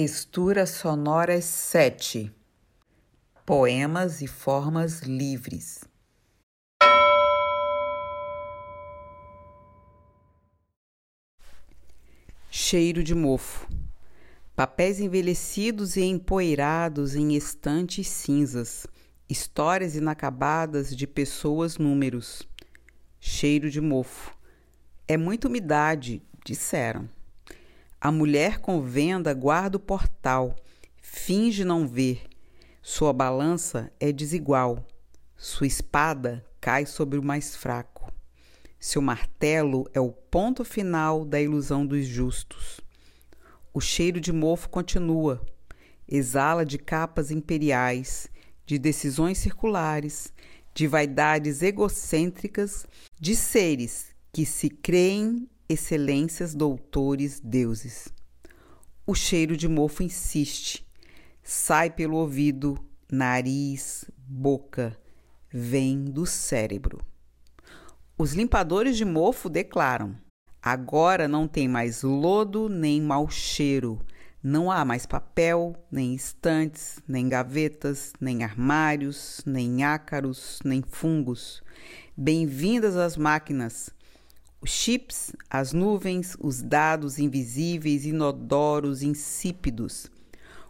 Texturas sonoras 7 Poemas e formas livres. Cheiro de mofo. Papéis envelhecidos e empoeirados em estantes cinzas. Histórias inacabadas de pessoas números. Cheiro de mofo. É muita umidade, disseram. A mulher com venda guarda o portal, finge não ver. Sua balança é desigual. Sua espada cai sobre o mais fraco. Seu martelo é o ponto final da ilusão dos justos. O cheiro de mofo continua. Exala de capas imperiais, de decisões circulares, de vaidades egocêntricas, de seres que se creem excelências, doutores, deuses. O cheiro de mofo insiste, sai pelo ouvido, nariz, boca, vem do cérebro. Os limpadores de mofo declaram: agora não tem mais lodo nem mau cheiro. Não há mais papel, nem estantes, nem gavetas, nem armários, nem ácaros, nem fungos. Bem-vindas às máquinas, os chips, as nuvens, os dados invisíveis, inodoros, insípidos.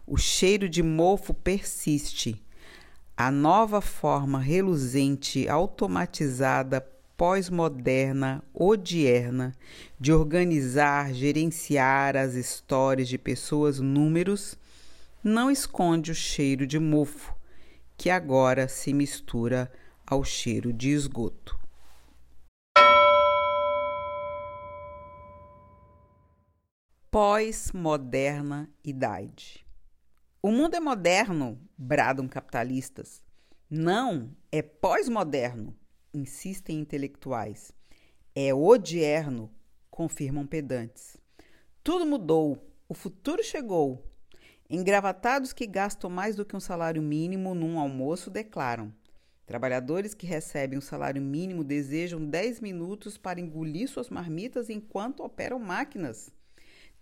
O cheiro de mofo persiste. A nova forma reluzente, automatizada, pós-moderna, odierna, de organizar, gerenciar as histórias de pessoas números, não esconde o cheiro de mofo, que agora se mistura ao cheiro de esgoto. Pós-moderna idade. O mundo é moderno, bradam capitalistas. Não, é pós-moderno, insistem intelectuais. É odierno, confirmam pedantes. Tudo mudou, o futuro chegou. Engravatados que gastam mais do que um salário mínimo num almoço declaram: Trabalhadores que recebem um salário mínimo desejam 10 minutos para engolir suas marmitas enquanto operam máquinas.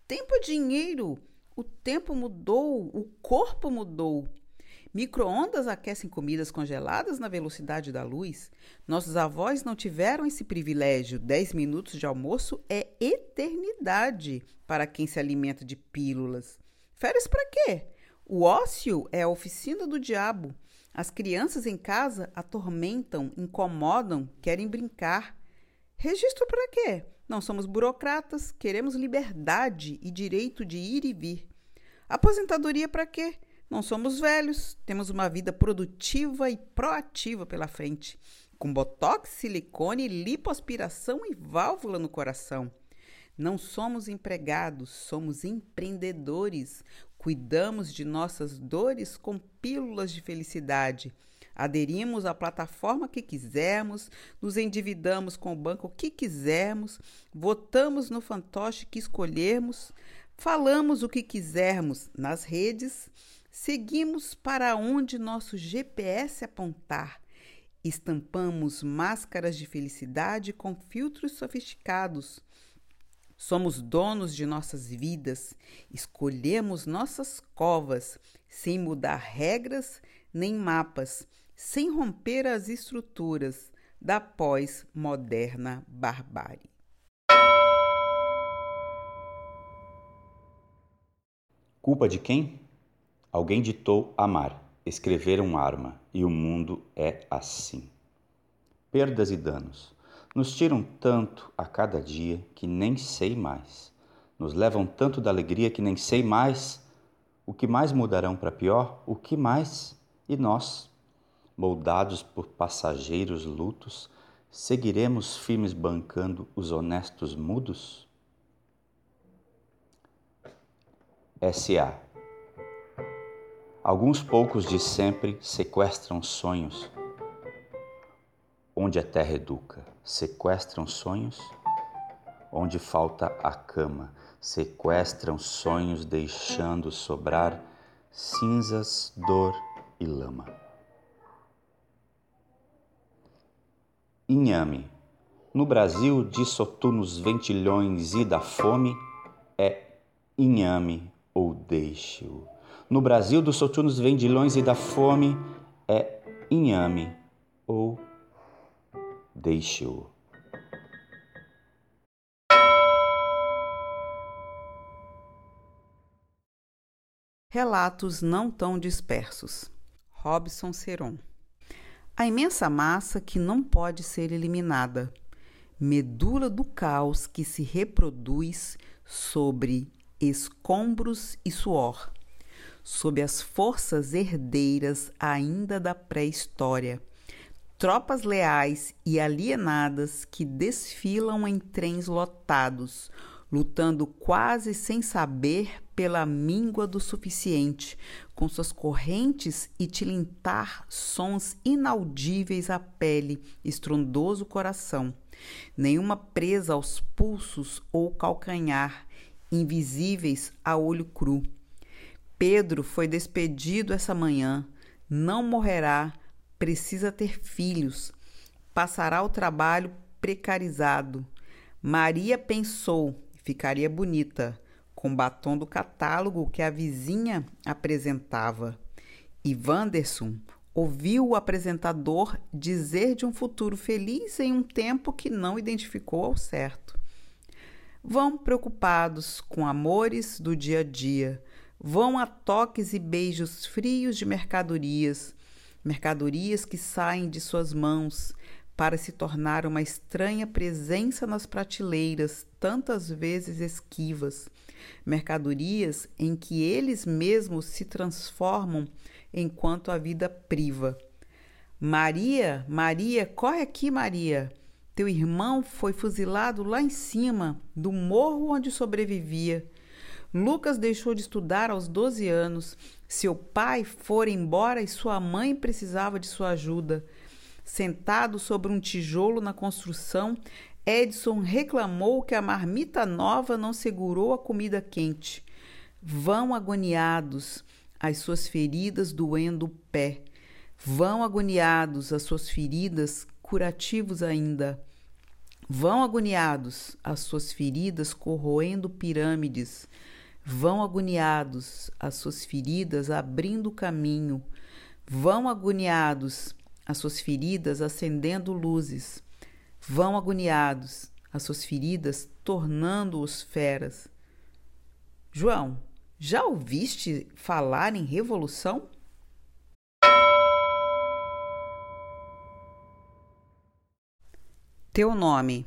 Tempo é dinheiro. O tempo mudou, o corpo mudou. Microondas aquecem comidas congeladas na velocidade da luz. Nossos avós não tiveram esse privilégio. Dez minutos de almoço é eternidade para quem se alimenta de pílulas. Férias para quê? O ócio é a oficina do diabo. As crianças em casa atormentam, incomodam, querem brincar. Registro para quê? Não somos burocratas, queremos liberdade e direito de ir e vir. Aposentadoria para quê? Não somos velhos, temos uma vida produtiva e proativa pela frente, com botox, silicone, lipoaspiração e válvula no coração. Não somos empregados, somos empreendedores. Cuidamos de nossas dores com pílulas de felicidade Aderimos à plataforma que quisermos, nos endividamos com o banco que quisermos, votamos no fantoche que escolhermos, falamos o que quisermos nas redes, seguimos para onde nosso GPS apontar. Estampamos máscaras de felicidade com filtros sofisticados. Somos donos de nossas vidas, escolhemos nossas covas, sem mudar regras nem mapas, sem romper as estruturas da pós-moderna barbárie. Culpa de quem? Alguém ditou amar, escreveram arma, e o mundo é assim. Perdas e danos. Nos tiram tanto a cada dia que nem sei mais. Nos levam tanto da alegria que nem sei mais. O que mais mudarão para pior? O que mais? E nós? Moldados por passageiros lutos, seguiremos firmes bancando os honestos mudos? S.A. Alguns poucos de sempre sequestram sonhos, onde a terra educa, sequestram sonhos, onde falta a cama, sequestram sonhos, deixando sobrar cinzas, dor e lama. Inhame. No Brasil de soturnos ventilhões e da fome, é inhame ou deixe-o. No Brasil, dos soturnos vendilhões e da fome, é inhame ou deixe-o. Relatos não tão dispersos. Robson Seron. A imensa massa que não pode ser eliminada, medula do caos que se reproduz sobre escombros e suor, sob as forças herdeiras ainda da pré-história, tropas leais e alienadas que desfilam em trens lotados, lutando quase sem saber pela míngua do suficiente, com suas correntes e tilintar sons inaudíveis à pele, estrondoso coração. Nenhuma presa aos pulsos ou calcanhar, invisíveis a olho cru. Pedro foi despedido essa manhã, não morrerá, precisa ter filhos, passará o trabalho precarizado. Maria pensou, ficaria bonita, com batom do catálogo que a vizinha apresentava. E Wanderson ouviu o apresentador dizer de um futuro feliz em um tempo que não identificou ao certo. Vão preocupados com amores do dia a dia, vão a toques e beijos frios de mercadorias, mercadorias que saem de suas mãos para se tornar uma estranha presença nas prateleiras, tantas vezes esquivas, mercadorias em que eles mesmos se transformam enquanto a vida priva. Maria, Maria, corre aqui, Maria. Teu irmão foi fuzilado lá em cima do morro onde sobrevivia. Lucas deixou de estudar aos 12 anos. Seu pai fora embora e sua mãe precisava de sua ajuda. Sentado sobre um tijolo na construção, Edson reclamou que a marmita nova não segurou a comida quente. Vão agoniados, as suas feridas doendo o pé. Vão agoniados, as suas feridas curativos ainda. Vão agoniados, as suas feridas corroendo pirâmides. Vão agoniados, as suas feridas abrindo caminho. Vão agoniados, as suas feridas acendendo luzes. Vão agoniados, as suas feridas tornando-os feras. João, já ouviste falar em revolução? Teu nome.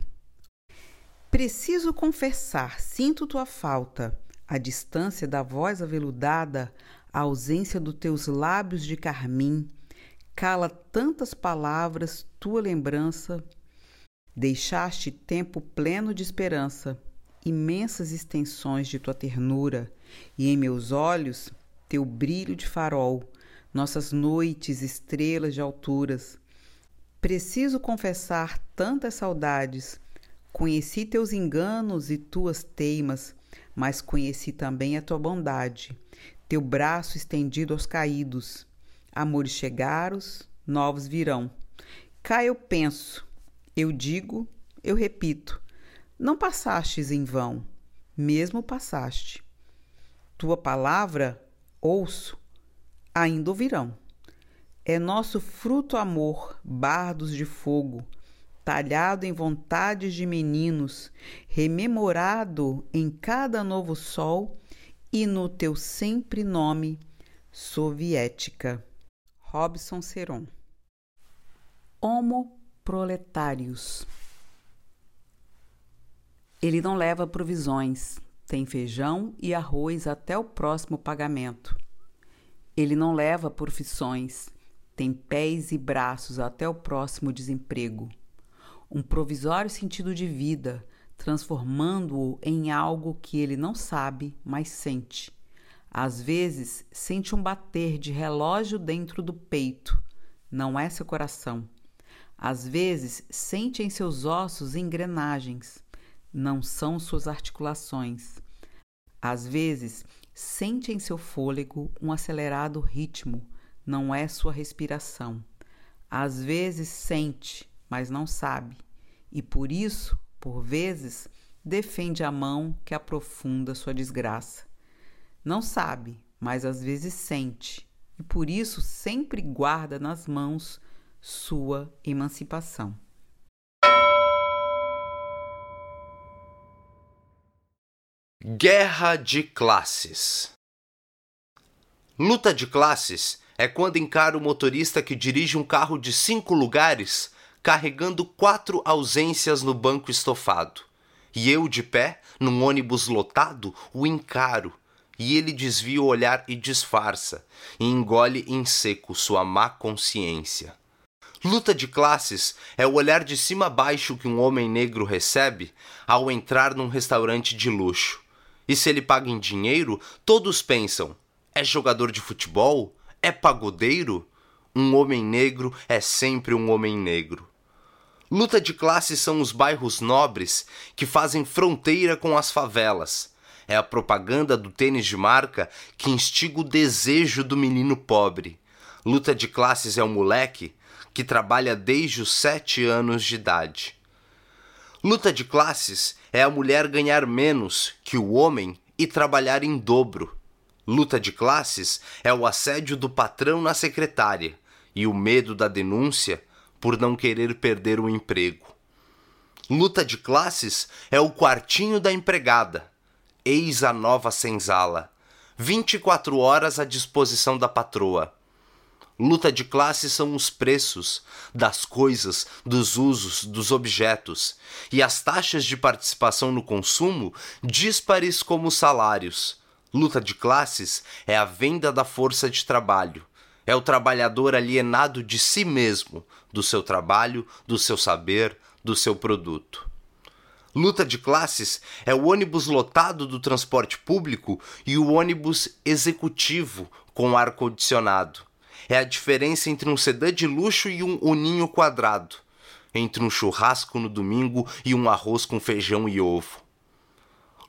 Preciso confessar, sinto tua falta, a distância da voz aveludada, a ausência dos teus lábios de carmim, cala tantas palavras, tua lembrança. Deixaste tempo pleno de esperança, imensas extensões de tua ternura, e em meus olhos teu brilho de farol, nossas noites, estrelas de alturas Preciso confessar tantas saudades. Conheci teus enganos e tuas teimas, mas conheci também a tua bondade, teu braço estendido aos caídos. Amores chegaram, novos virão. Cá eu penso, eu digo, eu repito: não passastes em vão, mesmo passaste. Tua palavra, ouço, ainda ouvirão. É nosso fruto amor, bardos de fogo, talhado em vontades de meninos, rememorado em cada novo sol e no teu sempre nome, soviética. Robson Seron. Homo proletários. Ele não leva provisões, tem feijão e arroz até o próximo pagamento. Ele não leva profissões, tem pés e braços até o próximo desemprego. Um provisório sentido de vida, transformando-o em algo que ele não sabe, mas sente. Às vezes, sente um bater de relógio dentro do peito. Não é seu coração. Às vezes, sente em seus ossos engrenagens. Não são suas articulações. Às vezes, sente em seu fôlego um acelerado ritmo não é sua respiração. Às vezes sente, mas não sabe, e por isso, por vezes, defende a mão que aprofunda sua desgraça. Não sabe, mas às vezes sente, e por isso sempre guarda nas mãos sua emancipação. Guerra de classes. Luta de classes é quando encara o motorista que dirige um carro de cinco lugares carregando quatro ausências no banco estofado. E eu, de pé, num ônibus lotado, o encaro. E ele desvia o olhar e disfarça, e engole em seco sua má consciência. Luta de classes é o olhar de cima a baixo que um homem negro recebe ao entrar num restaurante de luxo. E se ele paga em dinheiro, todos pensam: é jogador de futebol? É pagodeiro? Um homem negro é sempre um homem negro. Luta de classes são os bairros nobres que fazem fronteira com as favelas. É a propaganda do tênis de marca que instiga o desejo do menino pobre. Luta de classes é o moleque que trabalha desde os sete anos de idade. Luta de classes é a mulher ganhar menos que o homem e trabalhar em dobro. Luta de classes é o assédio do patrão na secretária e o medo da denúncia por não querer perder o emprego. Luta de classes é o quartinho da empregada. Eis a nova senzala. 24 horas à disposição da patroa. Luta de classes são os preços das coisas, dos usos, dos objetos, e as taxas de participação no consumo díspares como os salários. Luta de classes é a venda da força de trabalho. É o trabalhador alienado de si mesmo, do seu trabalho, do seu saber, do seu produto. Luta de classes é o ônibus lotado do transporte público e o ônibus executivo com ar-condicionado. É a diferença entre um sedã de luxo e um uninho quadrado, entre um churrasco no domingo e um arroz com feijão e ovo.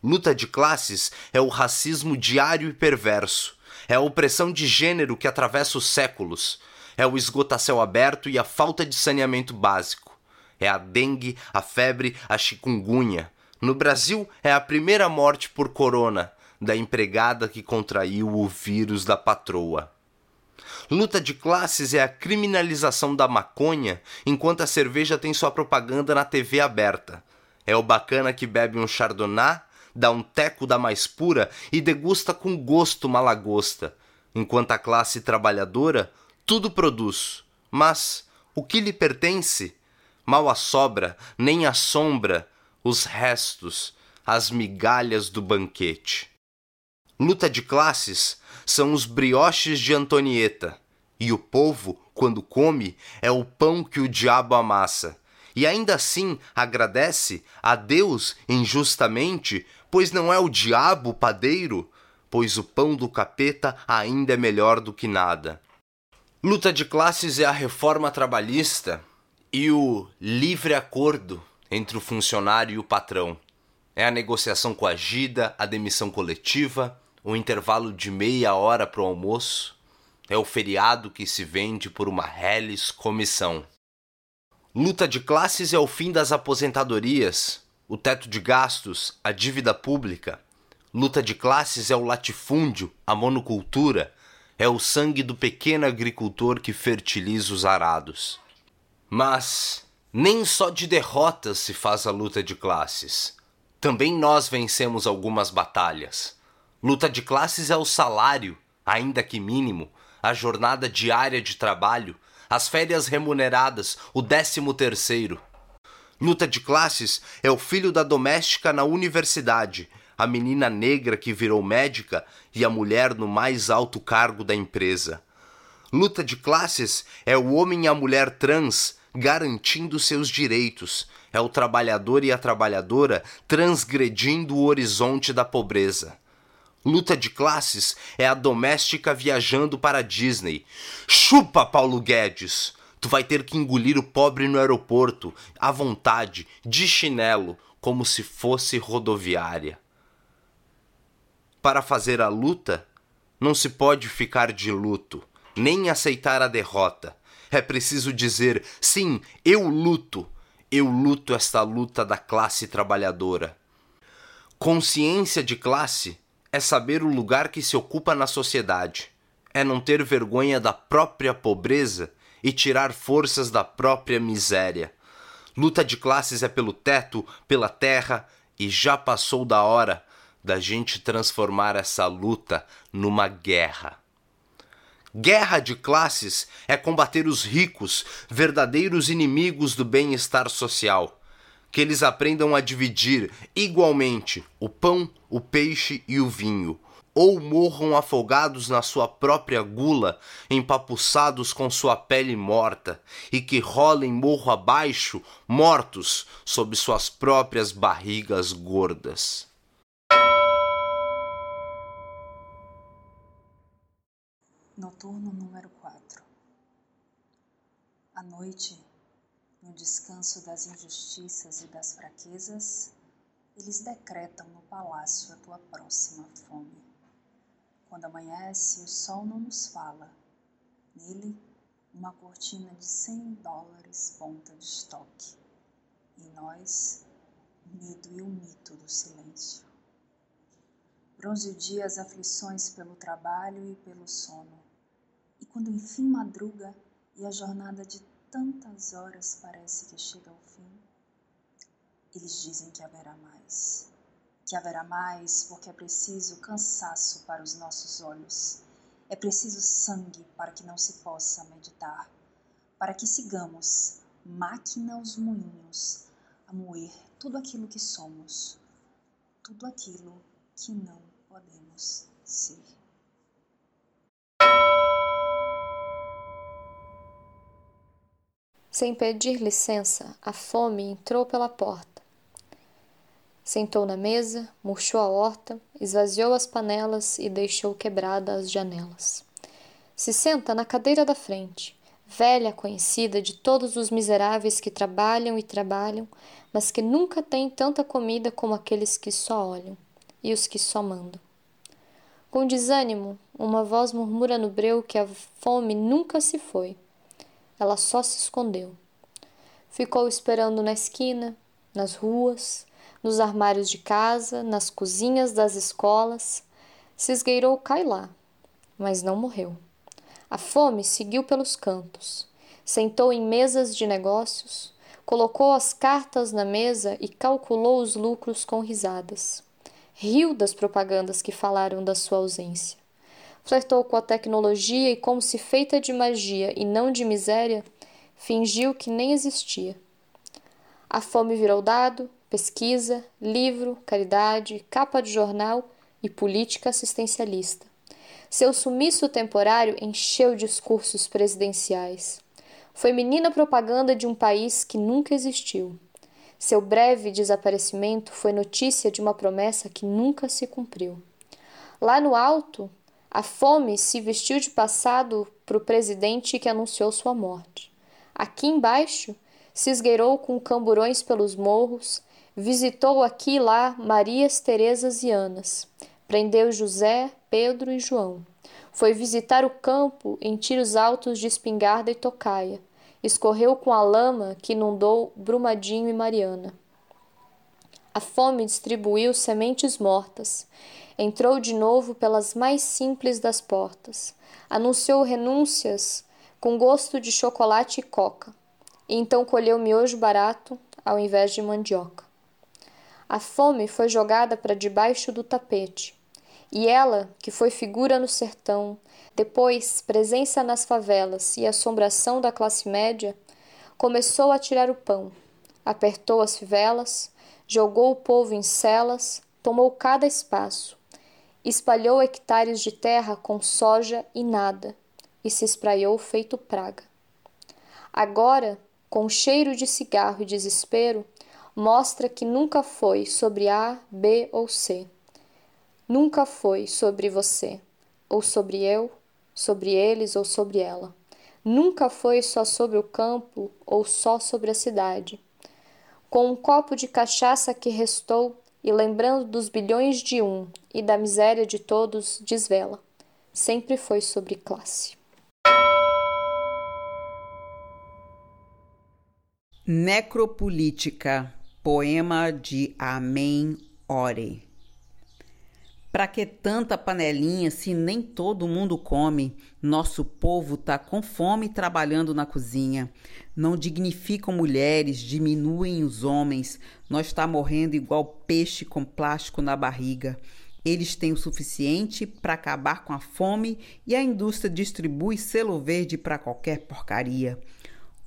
Luta de classes é o racismo diário e perverso, é a opressão de gênero que atravessa os séculos, é o esgoto a céu aberto e a falta de saneamento básico, é a dengue, a febre, a chikungunya. No Brasil, é a primeira morte por corona da empregada que contraiu o vírus da patroa. Luta de classes é a criminalização da maconha, enquanto a cerveja tem sua propaganda na TV aberta. É o bacana que bebe um chardonnay, dá um teco da mais pura e degusta com gosto malagosta, enquanto a classe trabalhadora tudo produz. Mas o que lhe pertence? Mal a sobra, nem a sombra, os restos, as migalhas do banquete. Luta de classes são os brioches de Antonieta, e o povo, quando come, é o pão que o diabo amassa. E ainda assim agradece a Deus injustamente, pois não é o diabo o padeiro, pois o pão do capeta ainda é melhor do que nada. Luta de classes é a reforma trabalhista e o livre acordo entre o funcionário e o patrão. É a negociação coagida, a demissão coletiva, o intervalo de meia hora para o almoço, é o feriado que se vende por uma reles comissão. Luta de classes é o fim das aposentadorias, o teto de gastos, a dívida pública. Luta de classes é o latifúndio, a monocultura, é o sangue do pequeno agricultor que fertiliza os arados. Mas nem só de derrotas se faz a luta de classes. Também nós vencemos algumas batalhas. Luta de classes é o salário, ainda que mínimo, a jornada diária de trabalho, as férias remuneradas, o décimo terceiro. Luta de classes é o filho da doméstica na universidade, a menina negra que virou médica e a mulher no mais alto cargo da empresa. Luta de classes é o homem e a mulher trans garantindo seus direitos, é o trabalhador e a trabalhadora transgredindo o horizonte da pobreza. Luta de classes é a doméstica viajando para a Disney. Chupa, Paulo Guedes! Tu vai ter que engolir o pobre no aeroporto, à vontade, de chinelo, como se fosse rodoviária. Para fazer a luta, não se pode ficar de luto, nem aceitar a derrota. É preciso dizer: sim, eu luto, eu luto esta luta da classe trabalhadora. Consciência de classe é saber o lugar que se ocupa na sociedade, é não ter vergonha da própria pobreza e tirar forças da própria miséria. Luta de classes é pelo teto, pela terra, e já passou da hora da gente transformar essa luta numa guerra. Guerra de classes é combater os ricos, verdadeiros inimigos do bem-estar social. Que eles aprendam a dividir igualmente o pão, o peixe e o vinho, ou morram afogados na sua própria gula, empapuçados com sua pele morta, e que rolem morro abaixo, mortos, sob suas próprias barrigas gordas. Noturno número 4 À noite, no descanso das injustiças e das fraquezas, eles decretam no palácio a tua próxima fome. Quando amanhece, o sol não nos fala. Nele, uma cortina de cem dólares ponta de estoque. E nós, o medo e o mito do silêncio. Bronze o dia as aflições pelo trabalho e pelo sono e quando enfim madruga e a jornada de tantas horas parece que chega ao fim, eles dizem que haverá mais. Que haverá mais porque é preciso cansaço para os nossos olhos. É preciso sangue para que não se possa meditar. Para que sigamos, máquina aos moinhos, a moer tudo aquilo que somos, tudo aquilo que não podemos ser. Sem pedir licença, a fome entrou pela porta. Sentou na mesa, murchou a horta, esvaziou as panelas e deixou quebrada as janelas. Se senta na cadeira da frente, velha conhecida de todos os miseráveis que trabalham e trabalham, mas que nunca têm tanta comida como aqueles que só olham e os que só mandam. Com desânimo, uma voz murmura no breu que a fome nunca se foi ela só se escondeu. Ficou esperando na esquina, nas ruas, nos armários de casa, nas cozinhas das escolas. Se esgueirou cai lá, mas não morreu. A fome seguiu pelos cantos, sentou em mesas de negócios, colocou as cartas na mesa e calculou os lucros com risadas. Riu das propagandas que falaram da sua ausência flertou com a tecnologia e, como se feita de magia e não de miséria, fingiu que nem existia. A fome virou dado, pesquisa, livro, caridade, capa de jornal e política assistencialista. Seu sumiço temporário encheu discursos presidenciais. Foi menina propaganda de um país que nunca existiu. Seu breve desaparecimento foi notícia de uma promessa que nunca se cumpriu. Lá no alto, a fome se vestiu de passado para o presidente que anunciou sua morte. Aqui embaixo, se esgueirou com camburões pelos morros, visitou aqui e lá Marias, Terezas e Anas, prendeu José, Pedro e João. Foi visitar o campo em tiros altos de espingarda e tocaia. Escorreu com a lama que inundou Brumadinho e Mariana. A fome distribuiu sementes mortas Entrou de novo pelas mais simples das portas. Anunciou renúncias com gosto de chocolate e coca. E então colheu miojo barato ao invés de mandioca. A fome foi jogada para debaixo do tapete. E ela, que foi figura no sertão, depois presença nas favelas e assombração da classe média, começou a tirar o pão, apertou as fivelas, jogou o povo em celas, tomou cada espaço, espalhou hectares de terra com soja e nada, e se espraiou feito praga. Agora, com cheiro de cigarro e desespero, mostra que nunca foi sobre A, B ou C. Nunca foi sobre você, ou sobre eu, sobre eles ou sobre ela. Nunca foi só sobre o campo ou só sobre a cidade. Com um copo de cachaça que restou, e lembrando dos bilhões de um e da miséria de todos, desvela. Sempre foi sobre classe. Necropolítica, poema de Amém Ore. Pra que tanta panelinha se nem todo mundo come? Nosso povo tá com fome trabalhando na cozinha. Não dignificam mulheres, diminuem os homens. Nós tá morrendo igual peixe com plástico na barriga. Eles têm o suficiente para acabar com a fome e a indústria distribui selo verde para qualquer porcaria.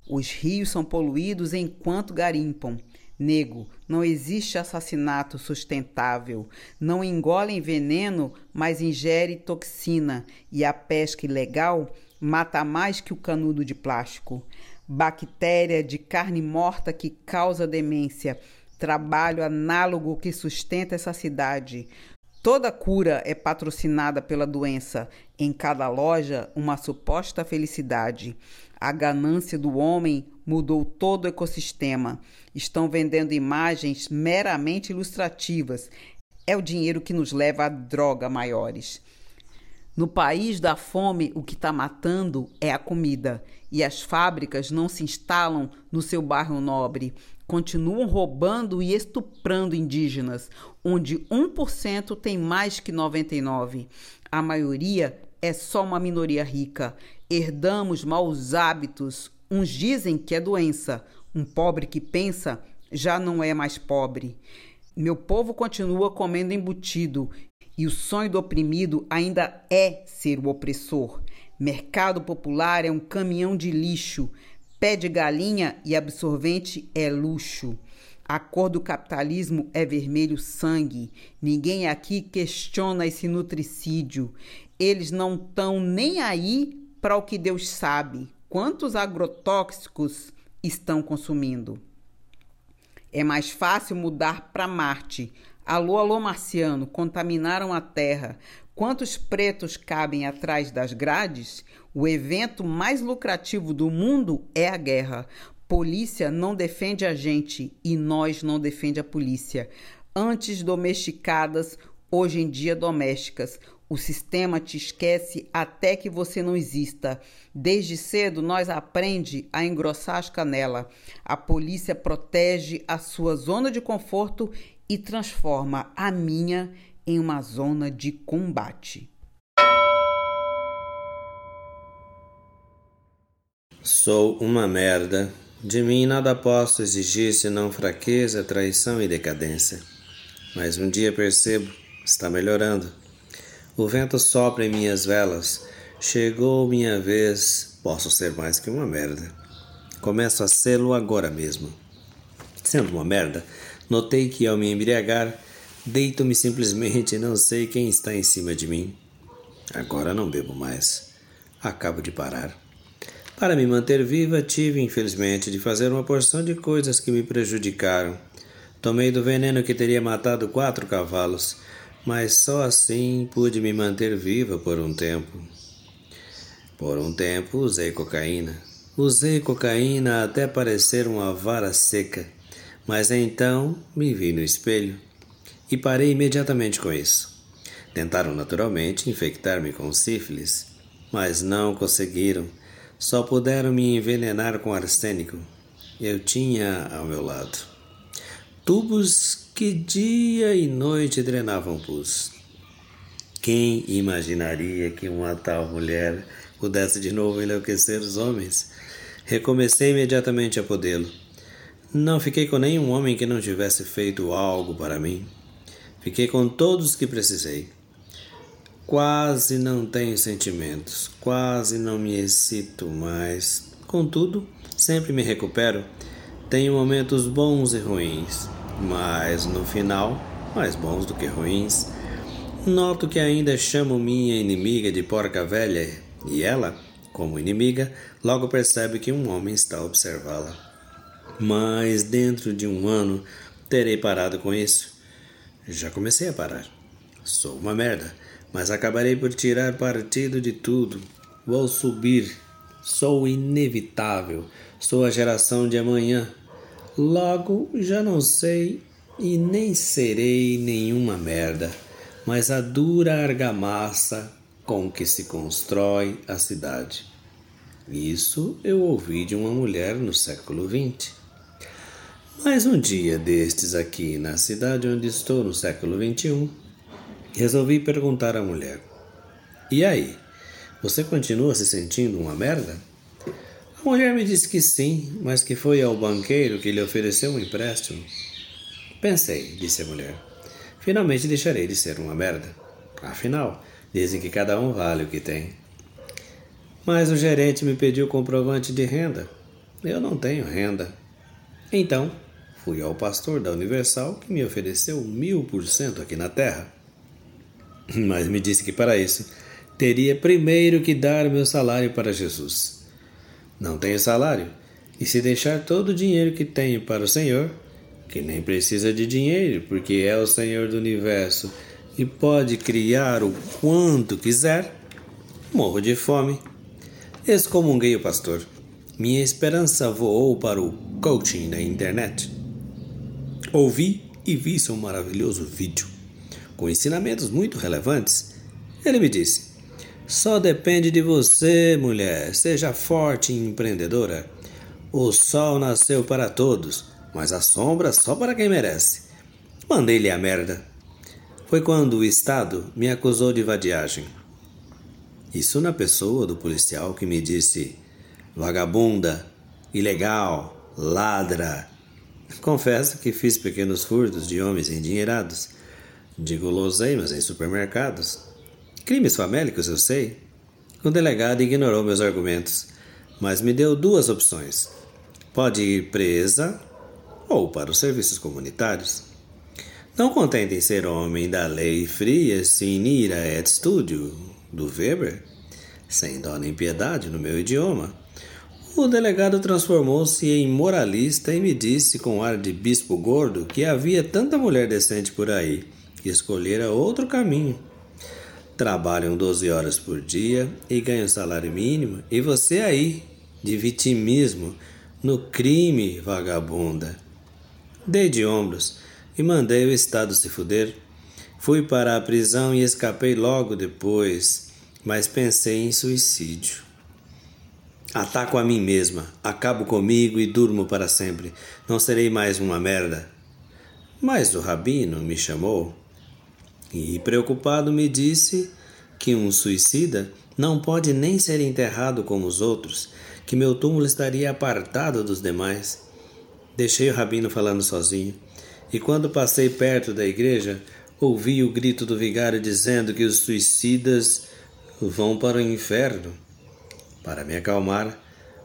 Os rios são poluídos enquanto garimpam. Nego, não existe assassinato sustentável. Não engolem veneno, mas ingere toxina. E a pesca ilegal mata mais que o canudo de plástico. Bactéria de carne morta que causa demência. Trabalho análogo que sustenta essa cidade. Toda cura é patrocinada pela doença. Em cada loja, uma suposta felicidade. A ganância do homem mudou todo o ecossistema. Estão vendendo imagens meramente ilustrativas. É o dinheiro que nos leva a droga maiores. No país da fome, o que está matando é a comida. E as fábricas não se instalam no seu bairro nobre. Continuam roubando e estuprando indígenas, onde 1% tem mais que 99%. A maioria é só uma minoria rica. Herdamos maus hábitos. Uns dizem que é doença. Um pobre que pensa já não é mais pobre. Meu povo continua comendo embutido e o sonho do oprimido ainda é ser o opressor. Mercado popular é um caminhão de lixo. Pé de galinha e absorvente é luxo. A cor do capitalismo é vermelho sangue. Ninguém aqui questiona esse nutricídio. Eles não estão nem aí para o que Deus sabe. Quantos agrotóxicos estão consumindo? É mais fácil mudar para Marte. Alô, alô, marciano, contaminaram a Terra. Quantos pretos cabem atrás das grades? O evento mais lucrativo do mundo é a guerra. Polícia não defende a gente e nós não defende a polícia. Antes domesticadas, hoje em dia domésticas. O sistema te esquece até que você não exista. Desde cedo nós aprende a engrossar as canelas. A polícia protege a sua zona de conforto e transforma a minha em uma zona de combate. Sou uma merda. De mim nada posso exigir senão fraqueza, traição e decadência. Mas um dia percebo, está melhorando. O vento sopra em minhas velas. Chegou minha vez, posso ser mais que uma merda. Começo a sê-lo agora mesmo. Sendo uma merda, notei que ao me embriagar, deito-me simplesmente e não sei quem está em cima de mim. Agora não bebo mais. Acabo de parar. Para me manter viva, tive, infelizmente, de fazer uma porção de coisas que me prejudicaram. Tomei do veneno que teria matado quatro cavalos, mas só assim pude me manter viva por um tempo. Por um tempo usei cocaína. Usei cocaína até parecer uma vara seca, mas então me vi no espelho e parei imediatamente com isso. Tentaram naturalmente infectar-me com sífilis, mas não conseguiram só puderam me envenenar com arsênico. Eu tinha ao meu lado tubos que dia e noite drenavam pus. Quem imaginaria que uma tal mulher pudesse de novo enlouquecer os homens? Recomecei imediatamente a podê-lo. Não fiquei com nenhum homem que não tivesse feito algo para mim. Fiquei com todos que precisei. Quase não tenho sentimentos, quase não me excito mais. Contudo, sempre me recupero. Tenho momentos bons e ruins, mas no final, mais bons do que ruins. Noto que ainda chamo minha inimiga de porca velha e ela, como inimiga, logo percebe que um homem está a observá-la. Mas dentro de um ano terei parado com isso. Já comecei a parar. Sou uma merda mas acabarei por tirar partido de tudo. Vou subir. Sou inevitável. Sou a geração de amanhã. Logo, já não sei e nem serei nenhuma merda, mas a dura argamassa com que se constrói a cidade. Isso eu ouvi de uma mulher no século XX. Mas um dia destes aqui na cidade onde estou no século XXI, Resolvi perguntar à mulher: E aí? Você continua se sentindo uma merda? A mulher me disse que sim, mas que foi ao banqueiro que lhe ofereceu um empréstimo. Pensei, disse a mulher. Finalmente deixarei de ser uma merda. Afinal, dizem que cada um vale o que tem. Mas o gerente me pediu comprovante de renda. Eu não tenho renda. Então, fui ao pastor da Universal que me ofereceu mil por cento aqui na terra. Mas me disse que para isso teria primeiro que dar meu salário para Jesus. Não tenho salário, e se deixar todo o dinheiro que tenho para o Senhor, que nem precisa de dinheiro, porque é o Senhor do universo e pode criar o quanto quiser, morro de fome. Excomunguei o pastor. Minha esperança voou para o coaching na internet. Ouvi e vi seu maravilhoso vídeo, com ensinamentos muito relevantes. Ele me disse: Só depende de você, mulher. Seja forte e empreendedora. O sol nasceu para todos mas a sombra só para quem merece. Mandei-lhe a merda. Foi quando o Estado me acusou de vadiagem. Isso na pessoa do policial que me disse vagabunda, ilegal, ladra. Confesso que fiz pequenos furtos de homens endinheirados, de guloseimas em supermercados. Crimes famélicos, eu sei. O delegado ignorou meus argumentos, mas me deu duas opções. Pode ir presa ou para os serviços comunitários. Não contente em ser homem da lei fria, sin ira et studio, do Weber, sem dó nem piedade no meu idioma, o delegado transformou-se em moralista e me disse com ar de bispo gordo que havia tanta mulher decente por aí que escolhera outro caminho. Trabalham 12 horas por dia e ganham salário mínimo, e você aí, de vitimismo, no crime, vagabunda. Dei de ombros e mandei o Estado se fuder. Fui para a prisão e escapei logo depois, mas pensei em suicídio. Ataco a mim mesma, acabo comigo e durmo para sempre. Não serei mais uma merda. Mas o rabino me chamou e, preocupado, me disse que um suicida não pode nem ser enterrado como os outros, que meu túmulo estaria apartado dos demais. Deixei o rabino falando sozinho, e quando passei perto da igreja, ouvi o grito do vigário dizendo que os suicidas vão para o inferno. Para me acalmar,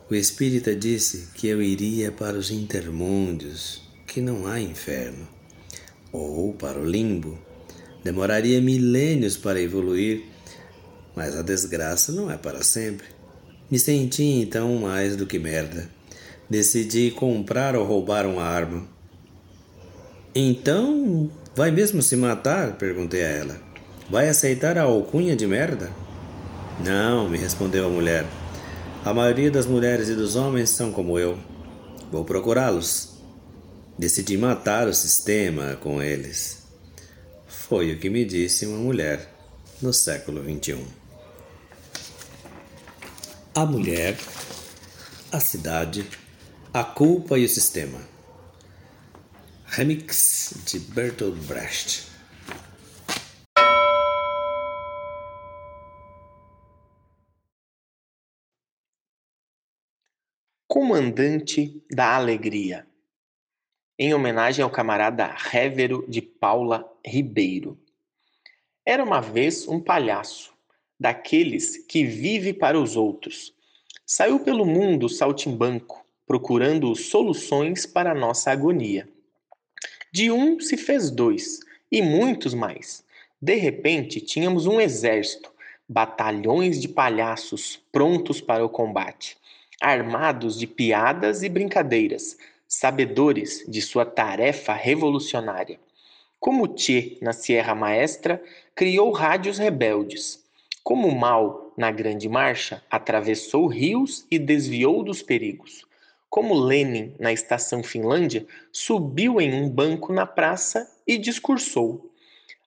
o espírita disse que eu iria para os intermúndios, que não há inferno, ou para o limbo. Demoraria milênios para evoluir, mas a desgraça não é para sempre. Me senti então mais do que merda. Decidi comprar ou roubar uma arma. Então, vai mesmo se matar? perguntei a ela. Vai aceitar a alcunha de merda? Não, me respondeu a mulher. A maioria das mulheres e dos homens são como eu. Vou procurá-los. Decidi matar o sistema com eles. Foi o que me disse uma mulher no século XXI. A mulher, a cidade a culpa e o sistema. Remix de Bertolt Brecht. Comandante da Alegria. Em homenagem ao camarada Révero de Paula Ribeiro. Era uma vez um palhaço, daqueles que vive para os outros. Saiu pelo mundo saltimbanco, procurando soluções para nossa agonia. De um se fez dois, e muitos mais. De repente, tínhamos um exército, batalhões de palhaços prontos para o combate, armados de piadas e brincadeiras, sabedores de sua tarefa revolucionária. Como Tchê, na Sierra Maestra, criou rádios rebeldes. Como Mal, na Grande Marcha, atravessou rios e desviou dos perigos como Lenin na estação Finlândia, subiu em um banco na praça e discursou.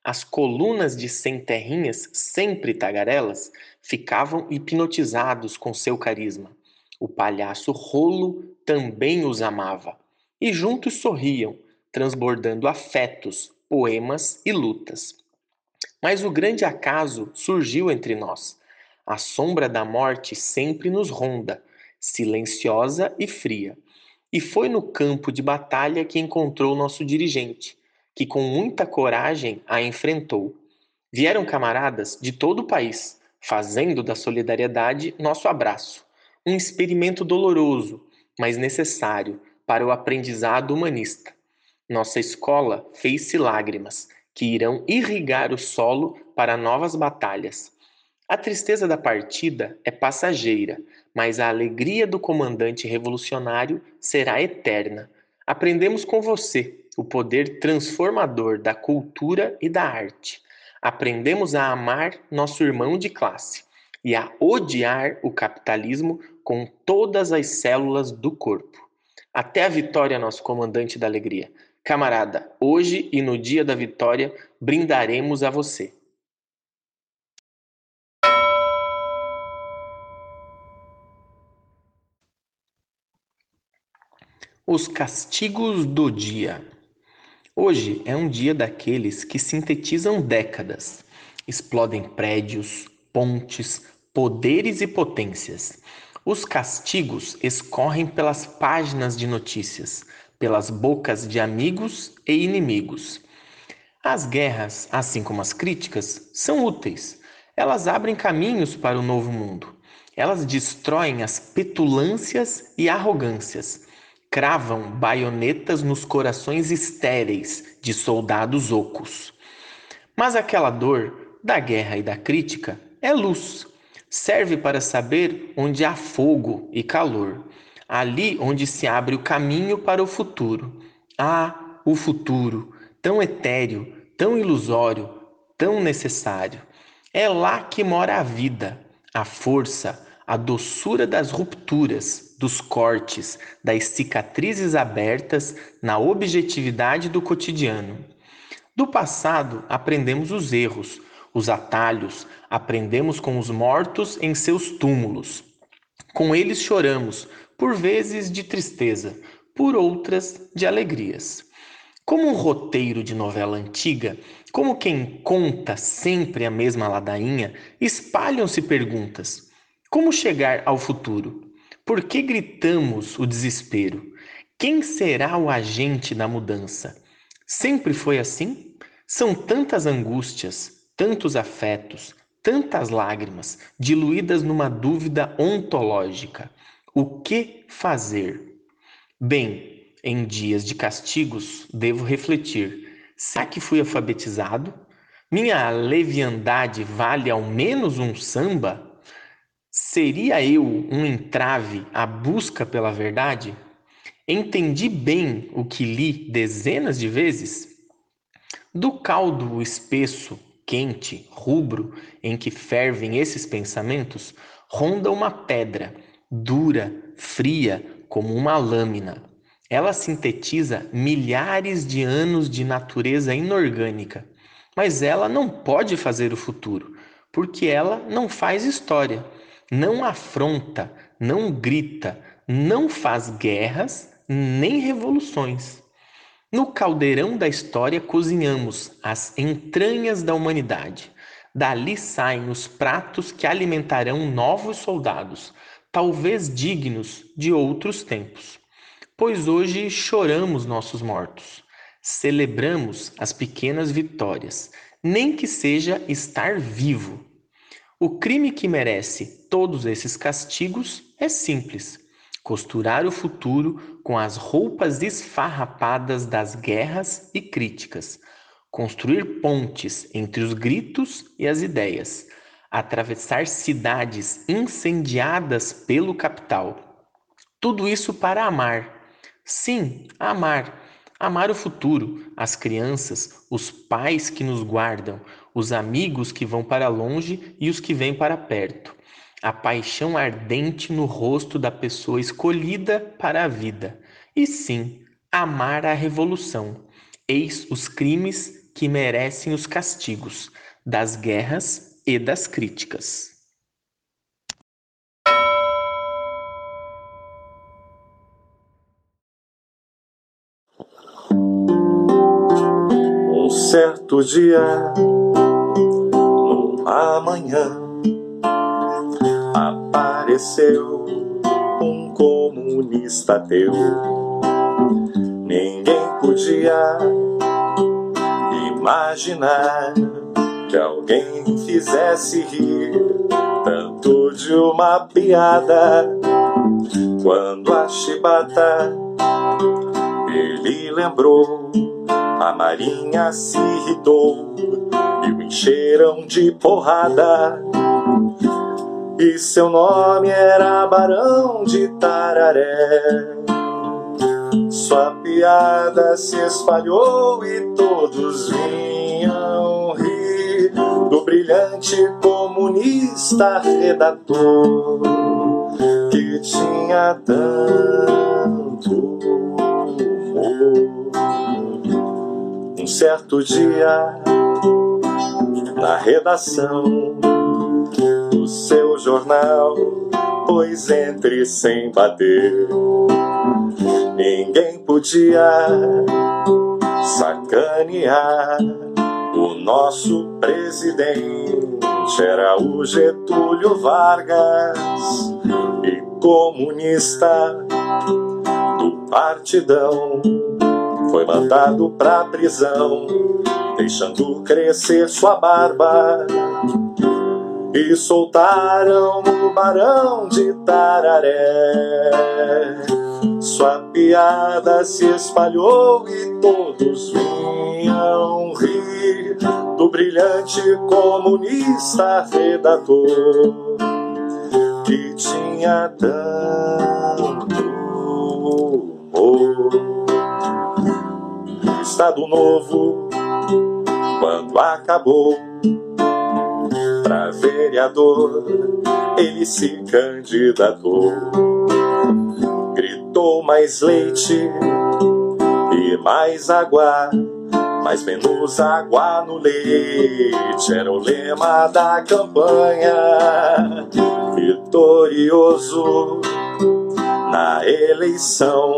As colunas de cem terrinhas, sempre tagarelas, ficavam hipnotizados com seu carisma. O palhaço Rolo também os amava. E juntos sorriam, transbordando afetos, poemas e lutas. Mas o grande acaso surgiu entre nós. A sombra da morte sempre nos ronda, silenciosa e fria. E foi no campo de batalha que encontrou nosso dirigente, que com muita coragem a enfrentou. Vieram camaradas de todo o país, fazendo da solidariedade nosso abraço. Um experimento doloroso, mas necessário para o aprendizado humanista. Nossa escola fez-se lágrimas, que irão irrigar o solo para novas batalhas. A tristeza da partida é passageira, mas a alegria do comandante revolucionário será eterna. Aprendemos com você o poder transformador da cultura e da arte. Aprendemos a amar nosso irmão de classe e a odiar o capitalismo com todas as células do corpo. Até a vitória, nosso comandante da alegria. Camarada, hoje e no dia da vitória, brindaremos a você. Os castigos do dia. Hoje é um dia daqueles que sintetizam décadas, explodem prédios, pontes, poderes e potências. Os castigos escorrem pelas páginas de notícias, pelas bocas de amigos e inimigos. As guerras, assim como as críticas, são úteis. Elas abrem caminhos para o novo mundo. Elas destroem as petulâncias e arrogâncias cravam baionetas nos corações estéreis de soldados ocos. Mas aquela dor da guerra e da crítica é luz. Serve para saber onde há fogo e calor, ali onde se abre o caminho para o futuro. Ah, o futuro, tão etéreo, tão ilusório, tão necessário. É lá que mora a vida, a força, a doçura das rupturas, dos cortes, das cicatrizes abertas na objetividade do cotidiano. Do passado, aprendemos os erros, os atalhos, aprendemos com os mortos em seus túmulos. Com eles choramos, por vezes de tristeza, por outras de alegrias. Como um roteiro de novela antiga, como quem conta sempre a mesma ladainha, espalham-se perguntas. Como chegar ao futuro? Por que gritamos o desespero? Quem será o agente da mudança? Sempre foi assim? São tantas angústias, tantos afetos, tantas lágrimas, diluídas numa dúvida ontológica. O que fazer? Bem, em dias de castigos, devo refletir: será que fui alfabetizado? Minha leviandade vale ao menos um samba? Seria eu um entrave à busca pela verdade? Entendi bem o que li dezenas de vezes? Do caldo espesso, quente, rubro em que fervem esses pensamentos, ronda uma pedra, dura, fria, como uma lâmina. Ela sintetiza milhares de anos de natureza inorgânica, mas ela não pode fazer o futuro, porque ela não faz história não afronta, não grita, não faz guerras nem revoluções. No caldeirão da história cozinhamos as entranhas da humanidade. Dali saem os pratos que alimentarão novos soldados, talvez dignos de outros tempos. Pois hoje choramos nossos mortos, celebramos as pequenas vitórias, nem que seja estar vivo o crime que merece todos esses castigos é simples: costurar o futuro com as roupas esfarrapadas das guerras e críticas, construir pontes entre os gritos e as ideias, atravessar cidades incendiadas pelo capital. Tudo isso para amar. Sim, amar Amar o futuro, as crianças, os pais que nos guardam, os amigos que vão para longe e os que vêm para perto. A paixão ardente no rosto da pessoa escolhida para a vida. E sim, amar a revolução. Eis os crimes que merecem os castigos das guerras e das críticas. certo dia amanhã apareceu um comunista teu. Ninguém podia imaginar que alguém fizesse rir tanto de uma piada quando a chibata ele lembrou. A marinha se irritou e o encheram de porrada. E seu nome era Barão de Tararé. Sua piada se espalhou e todos vinham rir do brilhante comunista redator que tinha tanto humor. Um certo dia, na redação do seu jornal, pois entre sem bater, ninguém podia sacanear o nosso presidente. Era o Getúlio Vargas e comunista do partidão foi mandado pra prisão, deixando crescer sua barba. E soltaram o barão de Tararé. Sua piada se espalhou e todos vinham brilhante comunista redator que tinha tanto humor. Estado Novo, quando acabou, pra vereador ele se candidatou. Gritou mais leite e mais água, mais menos água no leite. Era o lema da campanha, vitorioso na eleição.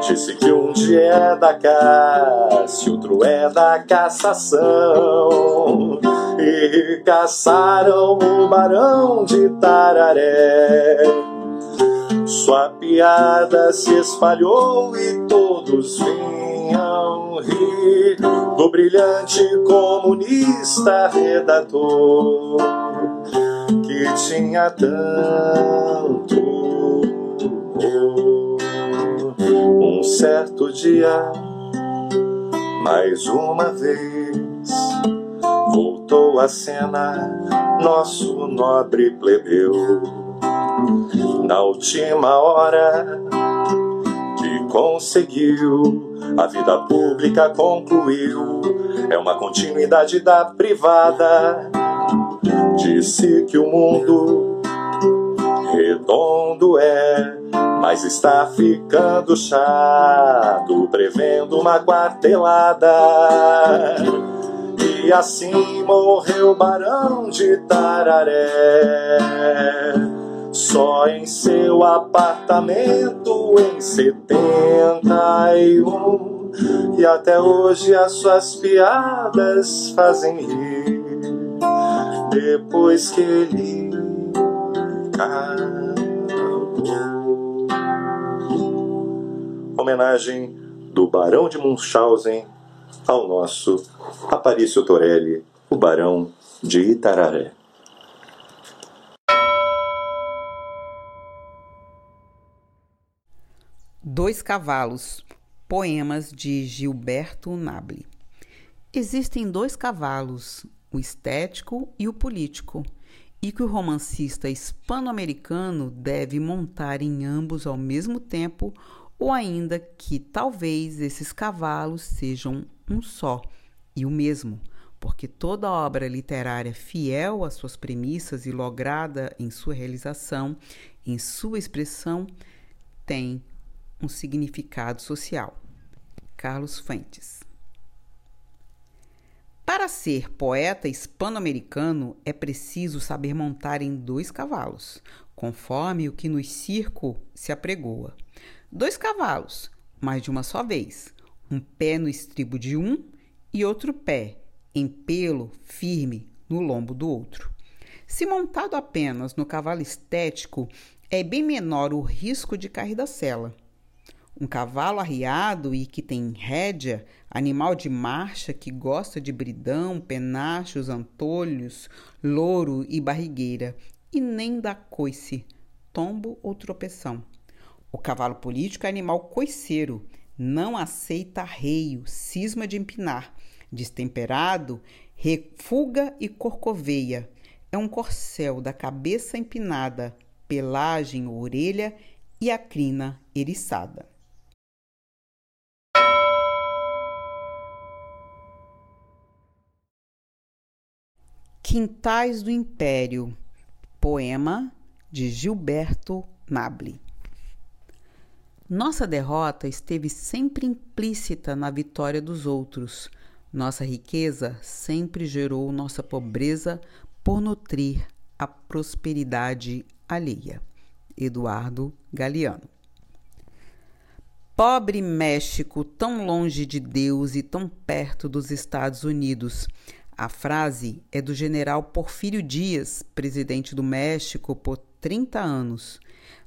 Disse que um dia é da caça, outro é da cassação. E caçaram o barão de Tararé. Sua piada se espalhou e todos vinham rir do brilhante comunista redator que tinha tanto. Um certo dia, mais uma vez, voltou à cena nosso nobre plebeu. Na última hora que conseguiu, a vida pública concluiu. É uma continuidade da privada. Disse que o mundo redondo é mas está ficando chato, prevendo uma quartelada. E assim morreu o Barão de Tararé, só em seu apartamento em 71. E até hoje as suas piadas fazem rir, depois que ele cai. homenagem do Barão de Munchausen ao nosso Aparício Torelli, o Barão de Itararé. Dois Cavalos, poemas de Gilberto Nabli. Existem dois cavalos, o estético e o político, e que o romancista hispano-americano deve montar em ambos ao mesmo tempo ou ainda que talvez esses cavalos sejam um só e o mesmo, porque toda obra literária fiel às suas premissas e lograda em sua realização, em sua expressão, tem um significado social. Carlos Fuentes. Para ser poeta hispano-americano é preciso saber montar em dois cavalos, conforme o que no circo se apregoa. Dois cavalos, mas de uma só vez, um pé no estribo de um e outro pé, em pelo, firme, no lombo do outro. Se montado apenas no cavalo estético, é bem menor o risco de cair da sela. Um cavalo arriado e que tem rédea, animal de marcha que gosta de bridão, penachos, antolhos, louro e barrigueira, e nem da coice, tombo ou tropeção. O cavalo político é animal coiceiro, não aceita arreio, cisma de empinar, destemperado, refuga e corcoveia. É um corcel da cabeça empinada, pelagem, orelha e a crina eriçada. Quintais do Império, poema de Gilberto Nabli. Nossa derrota esteve sempre implícita na vitória dos outros. Nossa riqueza sempre gerou nossa pobreza por nutrir a prosperidade alheia. Eduardo Galeano. Pobre México, tão longe de Deus e tão perto dos Estados Unidos. A frase é do general Porfírio Dias, presidente do México por 30 anos.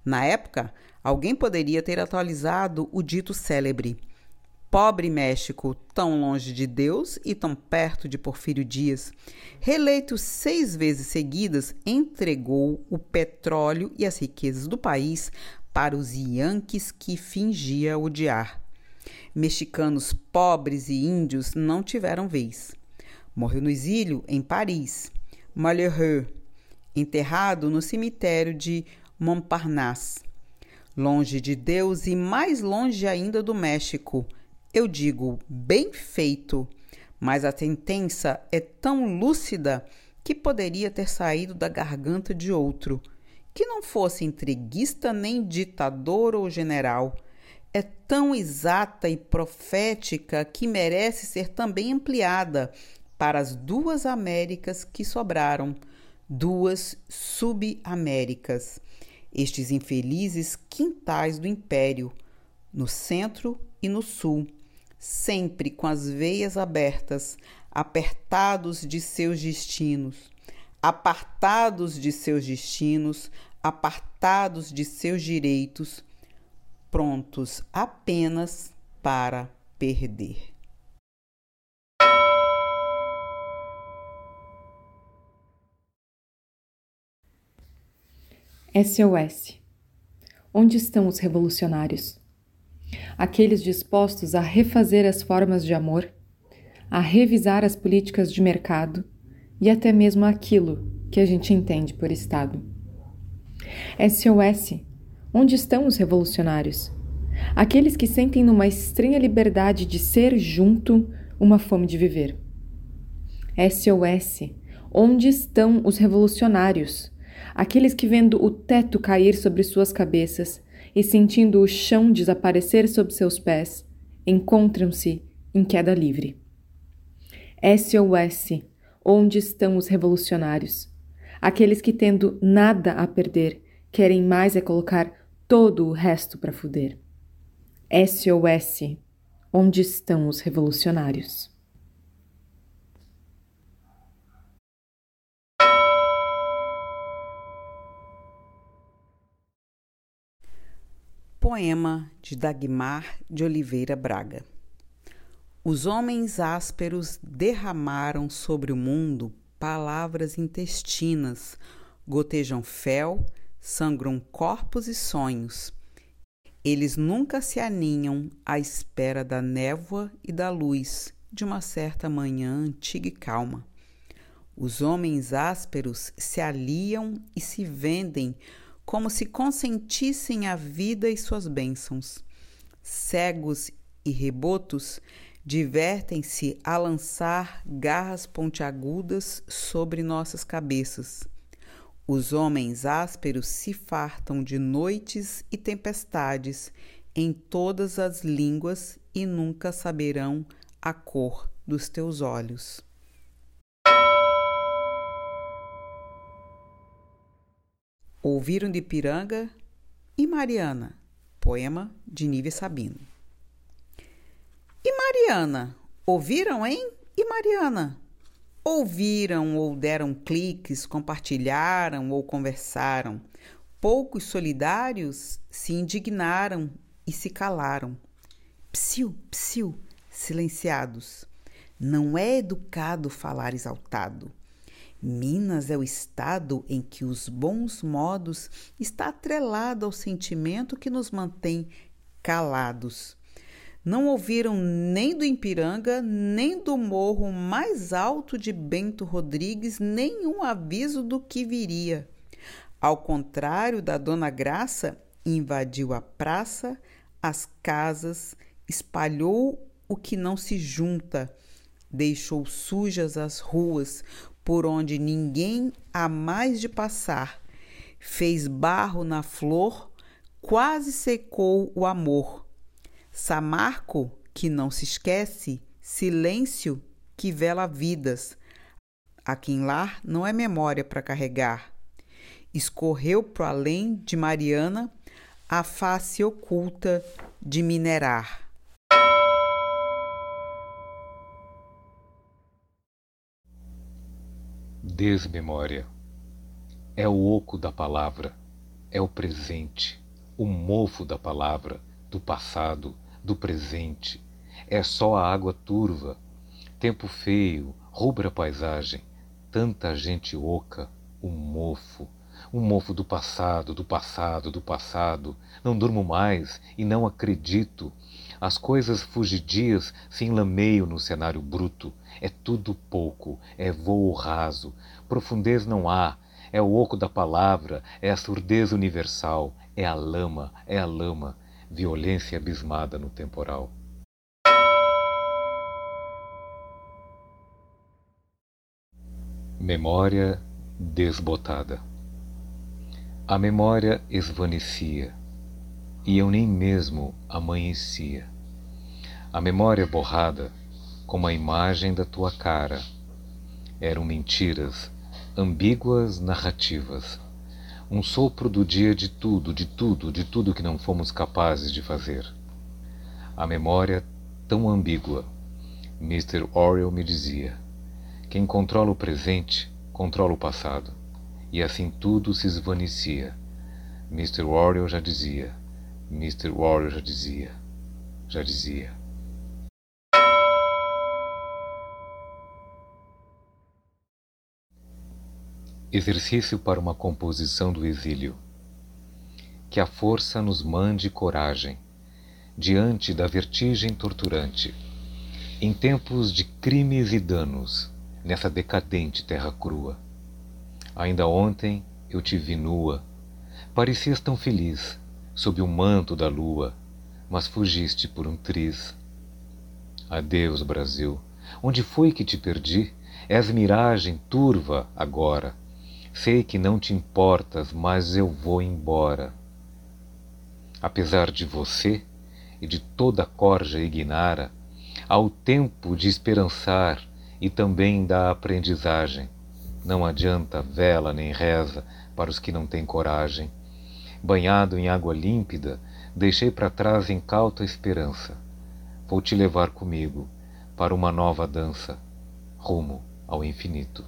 Na época, Alguém poderia ter atualizado o dito célebre: Pobre México, tão longe de Deus e tão perto de Porfírio Dias, reeleito seis vezes seguidas, entregou o petróleo e as riquezas do país para os Yankees que fingia odiar. Mexicanos pobres e índios não tiveram vez. Morreu no exílio em Paris. Malheureux, enterrado no cemitério de Montparnasse longe de Deus e mais longe ainda do México. Eu digo, bem feito, mas a sentença é tão lúcida que poderia ter saído da garganta de outro, que não fosse entreguista nem ditador ou general. É tão exata e profética que merece ser também ampliada para as duas Américas que sobraram, duas subaméricas estes infelizes quintais do império, no centro e no sul, sempre com as veias abertas, apertados de seus destinos, apartados de seus destinos, apartados de seus direitos, prontos apenas para perder. SOS. Onde estão os revolucionários? Aqueles dispostos a refazer as formas de amor, a revisar as políticas de mercado e até mesmo aquilo que a gente entende por Estado. SOS. Onde estão os revolucionários? Aqueles que sentem numa estranha liberdade de ser junto uma fome de viver. SOS. Onde estão os revolucionários? Aqueles que, vendo o teto cair sobre suas cabeças e sentindo o chão desaparecer sob seus pés, encontram-se em queda livre. SOS, onde estão os revolucionários? Aqueles que, tendo nada a perder, querem mais é colocar todo o resto para fuder. SOS, onde estão os revolucionários? Poema de Dagmar de Oliveira Braga. Os homens ásperos derramaram sobre o mundo palavras intestinas, gotejam fel, sangram corpos e sonhos. Eles nunca se aninham à espera da névoa e da luz de uma certa manhã antiga e calma. Os homens ásperos se aliam e se vendem como se consentissem a vida e suas bênçãos. Cegos e rebotos divertem-se a lançar garras pontiagudas sobre nossas cabeças. Os homens ásperos se fartam de noites e tempestades em todas as línguas e nunca saberão a cor dos teus olhos. Ouviram de Piranga e Mariana, poema de Nível Sabino. E Mariana, ouviram, hein? E Mariana, Ouviram ou deram cliques, compartilharam ou conversaram. Poucos solidários se indignaram e se calaram. Psiu, psiu, silenciados. Não é educado falar exaltado. Minas é o estado em que os bons modos está atrelado ao sentimento que nos mantém calados. Não ouviram nem do Ipiranga, nem do morro mais alto de Bento Rodrigues nenhum aviso do que viria. Ao contrário da Dona Graça, invadiu a praça, as casas, espalhou o que não se junta, deixou sujas as ruas por onde ninguém há mais de passar, fez barro na flor, quase secou o amor. Samarco, que não se esquece, silêncio que vela vidas. A quem lá não é memória para carregar. Escorreu pro além de Mariana a face oculta de minerar. Desmemória. É o oco da palavra, é o presente, o mofo da palavra, do passado, do presente. É só a água turva, tempo feio, rubra paisagem, tanta gente oca, o mofo, um mofo do passado, do passado, do passado. Não durmo mais e não acredito. As coisas fugidias se enlameiam no cenário bruto. É tudo pouco, é voo raso. Profundez não há. É o oco da palavra, é a surdez universal, é a lama, é a lama. Violência abismada no temporal. Memória desbotada. A memória esvanecia e eu nem mesmo amanhecia. A memória borrada, como a imagem da tua cara, eram mentiras, ambíguas narrativas, um sopro do dia de tudo, de tudo, de tudo que não fomos capazes de fazer. A memória tão ambígua. Mr. Orwell me dizia: quem controla o presente controla o passado e assim tudo se esvanecia. Mr. Warrior já dizia, Mr. Warrior já dizia, já dizia. Exercício para uma composição do exílio. Que a força nos mande coragem, diante da vertigem torturante, em tempos de crimes e danos, nessa decadente terra crua Ainda ontem eu te vi nua. Parecias tão feliz, sob o manto da lua, mas fugiste por um triz. Adeus, Brasil. Onde foi que te perdi? És miragem turva agora. Sei que não te importas, mas eu vou embora. Apesar de você e de toda a corja ignara, há o tempo de esperançar e também da aprendizagem. Não adianta vela nem reza para os que não têm coragem. Banhado em água límpida, deixei para trás incauta esperança. Vou te levar comigo para uma nova dança, rumo ao infinito.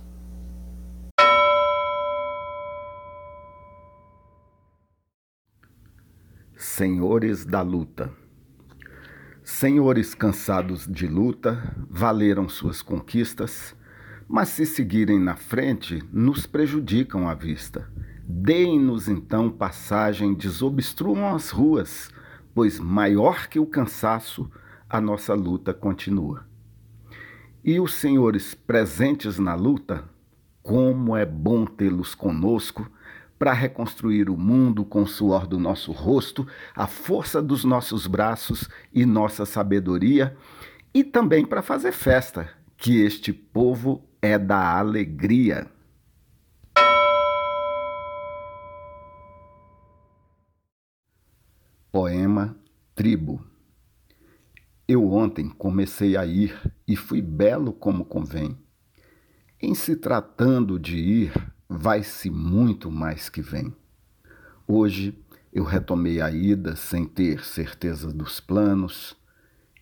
Senhores da luta. Senhores cansados de luta, valeram suas conquistas mas se seguirem na frente, nos prejudicam a vista. Deem-nos então passagem, desobstruam as ruas, pois maior que o cansaço, a nossa luta continua. E os senhores presentes na luta, como é bom tê-los conosco para reconstruir o mundo com o suor do nosso rosto, a força dos nossos braços e nossa sabedoria, e também para fazer festa, que este povo é da alegria. Poema Tribo. Eu ontem comecei a ir e fui belo como convém. Em se tratando de ir, vai-se muito mais que vem. Hoje eu retomei a ida sem ter certeza dos planos,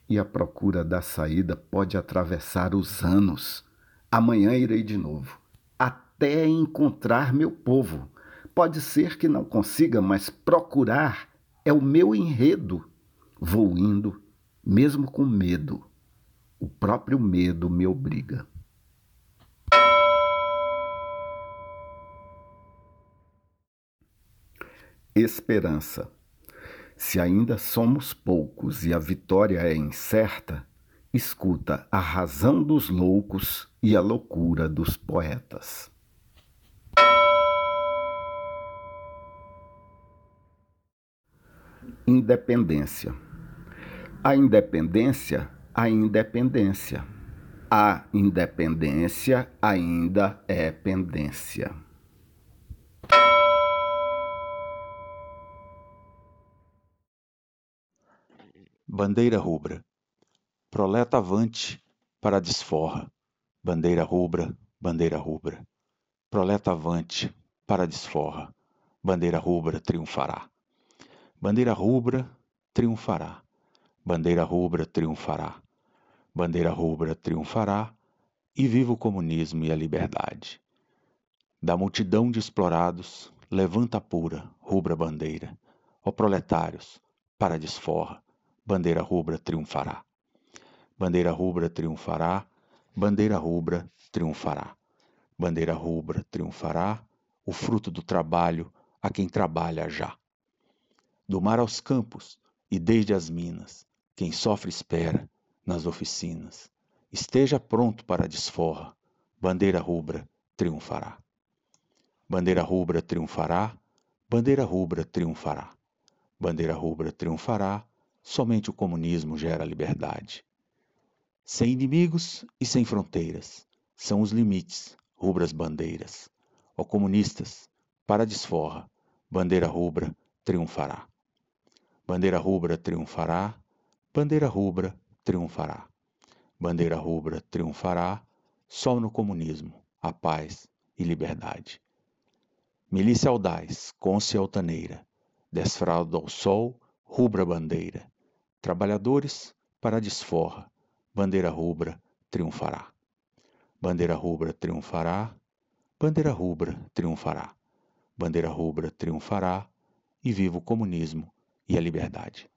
e a procura da saída pode atravessar os anos Amanhã irei de novo, até encontrar meu povo. Pode ser que não consiga, mas procurar é o meu enredo. Vou indo, mesmo com medo. O próprio medo me obriga. Esperança. Se ainda somos poucos e a vitória é incerta, escuta a razão dos loucos e a loucura dos poetas. Independência. A independência, a independência. A independência ainda é pendência. Bandeira rubra. Proleta avante para a desforra. Bandeira rubra, bandeira rubra. Proleta avante para a desforra. Bandeira rubra triunfará. Bandeira rubra triunfará. Bandeira rubra triunfará. Bandeira rubra triunfará. E viva o comunismo e a liberdade. Da multidão de explorados, levanta a pura, rubra bandeira. Ó proletários, para a desforra bandeira rubra triunfará. Bandeira rubra triunfará, bandeira rubra triunfará. Bandeira rubra triunfará, o fruto do trabalho a quem trabalha já. Do mar aos campos e desde as minas, quem sofre espera nas oficinas. Esteja pronto para a desforra, bandeira rubra triunfará. Bandeira rubra triunfará, bandeira rubra triunfará. Bandeira rubra triunfará, somente o comunismo gera liberdade. Sem inimigos e sem fronteiras, são os limites, rubras bandeiras. Ó comunistas, para a desforra, bandeira rubra triunfará. Bandeira rubra triunfará, bandeira rubra triunfará. Bandeira rubra triunfará, só no comunismo, a paz e liberdade. Milícia audaz, côncia altaneira, desfralda ao sol, rubra bandeira. Trabalhadores para a desforra, bandeira rubra triunfará. Bandeira rubra triunfará, bandeira rubra triunfará. Bandeira rubra triunfará e viva o comunismo e a liberdade.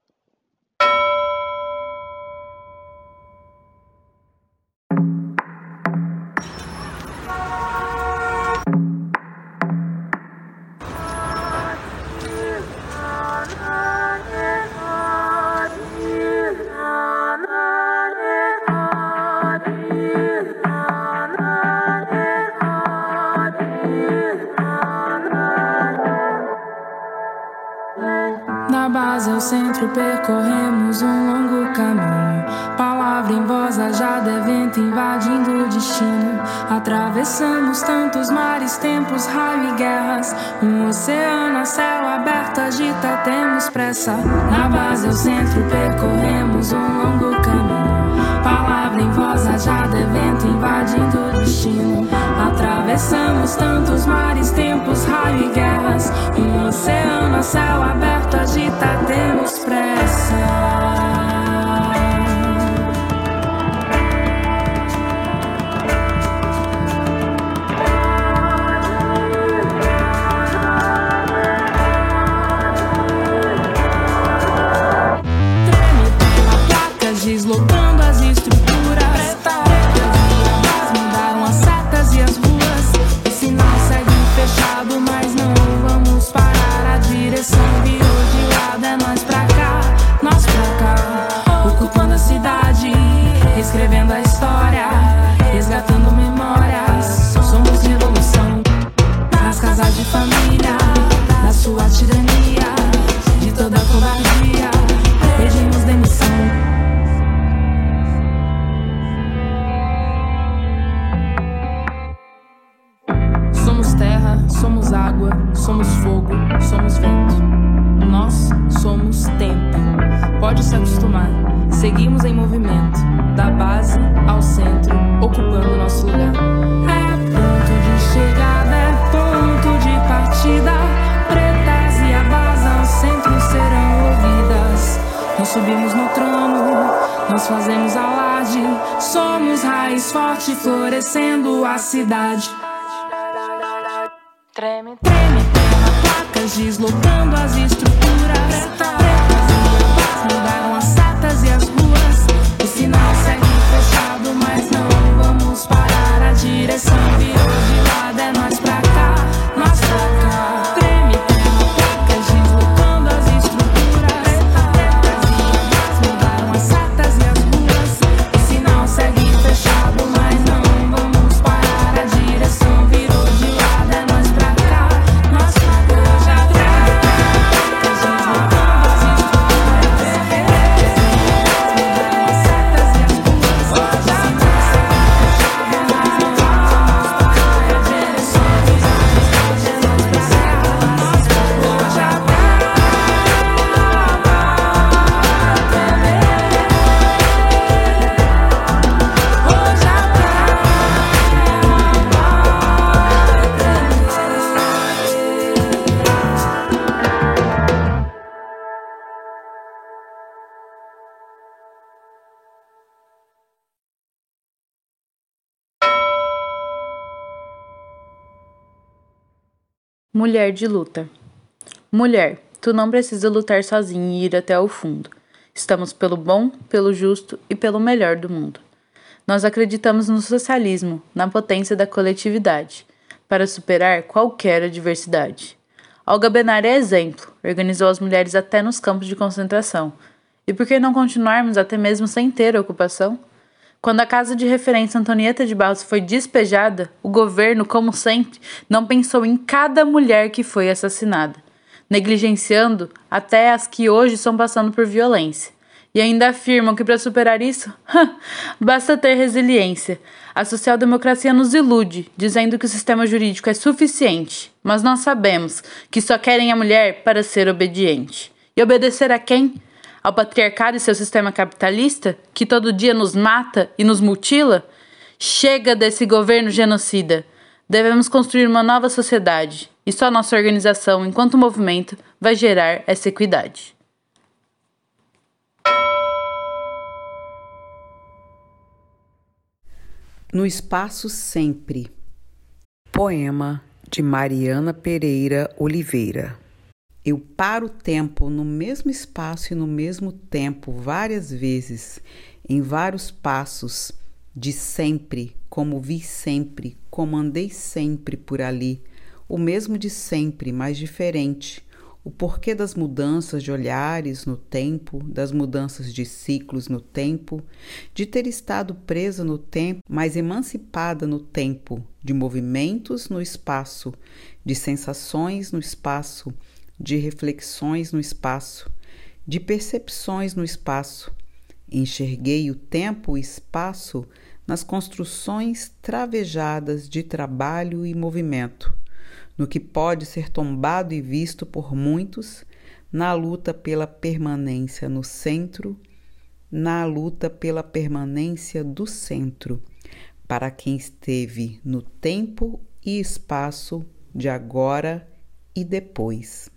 Centro percorremos um longo caminho. Palavra em voz ajada é vento invadindo o destino. Atravessamos tantos mares, tempos, raio e guerras. Um oceano a céu aberto agita, temos pressa. Na base ao centro percorremos um longo caminho. Palavra em voz ajada é vento invadindo o destino. Atravessamos tantos mares, tempos, raio e guerras. Um oceano céu aberto agita, temos pressa. Florescendo a cidade. Treme, treme, terra, placas deslocando as estruturas. Pretas e Mulher de luta. Mulher, tu não precisa lutar sozinha e ir até o fundo. Estamos pelo bom, pelo justo e pelo melhor do mundo. Nós acreditamos no socialismo, na potência da coletividade, para superar qualquer adversidade. Olga Benária é exemplo, organizou as mulheres até nos campos de concentração. E por que não continuarmos até mesmo sem ter ocupação? Quando a casa de referência Antonieta de Barros foi despejada, o governo, como sempre, não pensou em cada mulher que foi assassinada, negligenciando até as que hoje estão passando por violência. E ainda afirmam que para superar isso, basta ter resiliência. A social-democracia nos ilude, dizendo que o sistema jurídico é suficiente, mas nós sabemos que só querem a mulher para ser obediente. E obedecer a quem? Ao patriarcado e seu sistema capitalista, que todo dia nos mata e nos mutila? Chega desse governo genocida. Devemos construir uma nova sociedade, e só nossa organização, enquanto movimento, vai gerar essa equidade. No Espaço Sempre. Poema de Mariana Pereira Oliveira. Eu paro o tempo no mesmo espaço e no mesmo tempo várias vezes, em vários passos, de sempre, como vi sempre, como andei sempre por ali, o mesmo de sempre, mas diferente. O porquê das mudanças de olhares no tempo, das mudanças de ciclos no tempo, de ter estado presa no tempo, mas emancipada no tempo, de movimentos no espaço, de sensações no espaço, de reflexões no espaço, de percepções no espaço. Enxerguei o tempo e espaço nas construções travejadas de trabalho e movimento, no que pode ser tombado e visto por muitos, na luta pela permanência no centro, na luta pela permanência do centro, para quem esteve no tempo e espaço de agora e depois.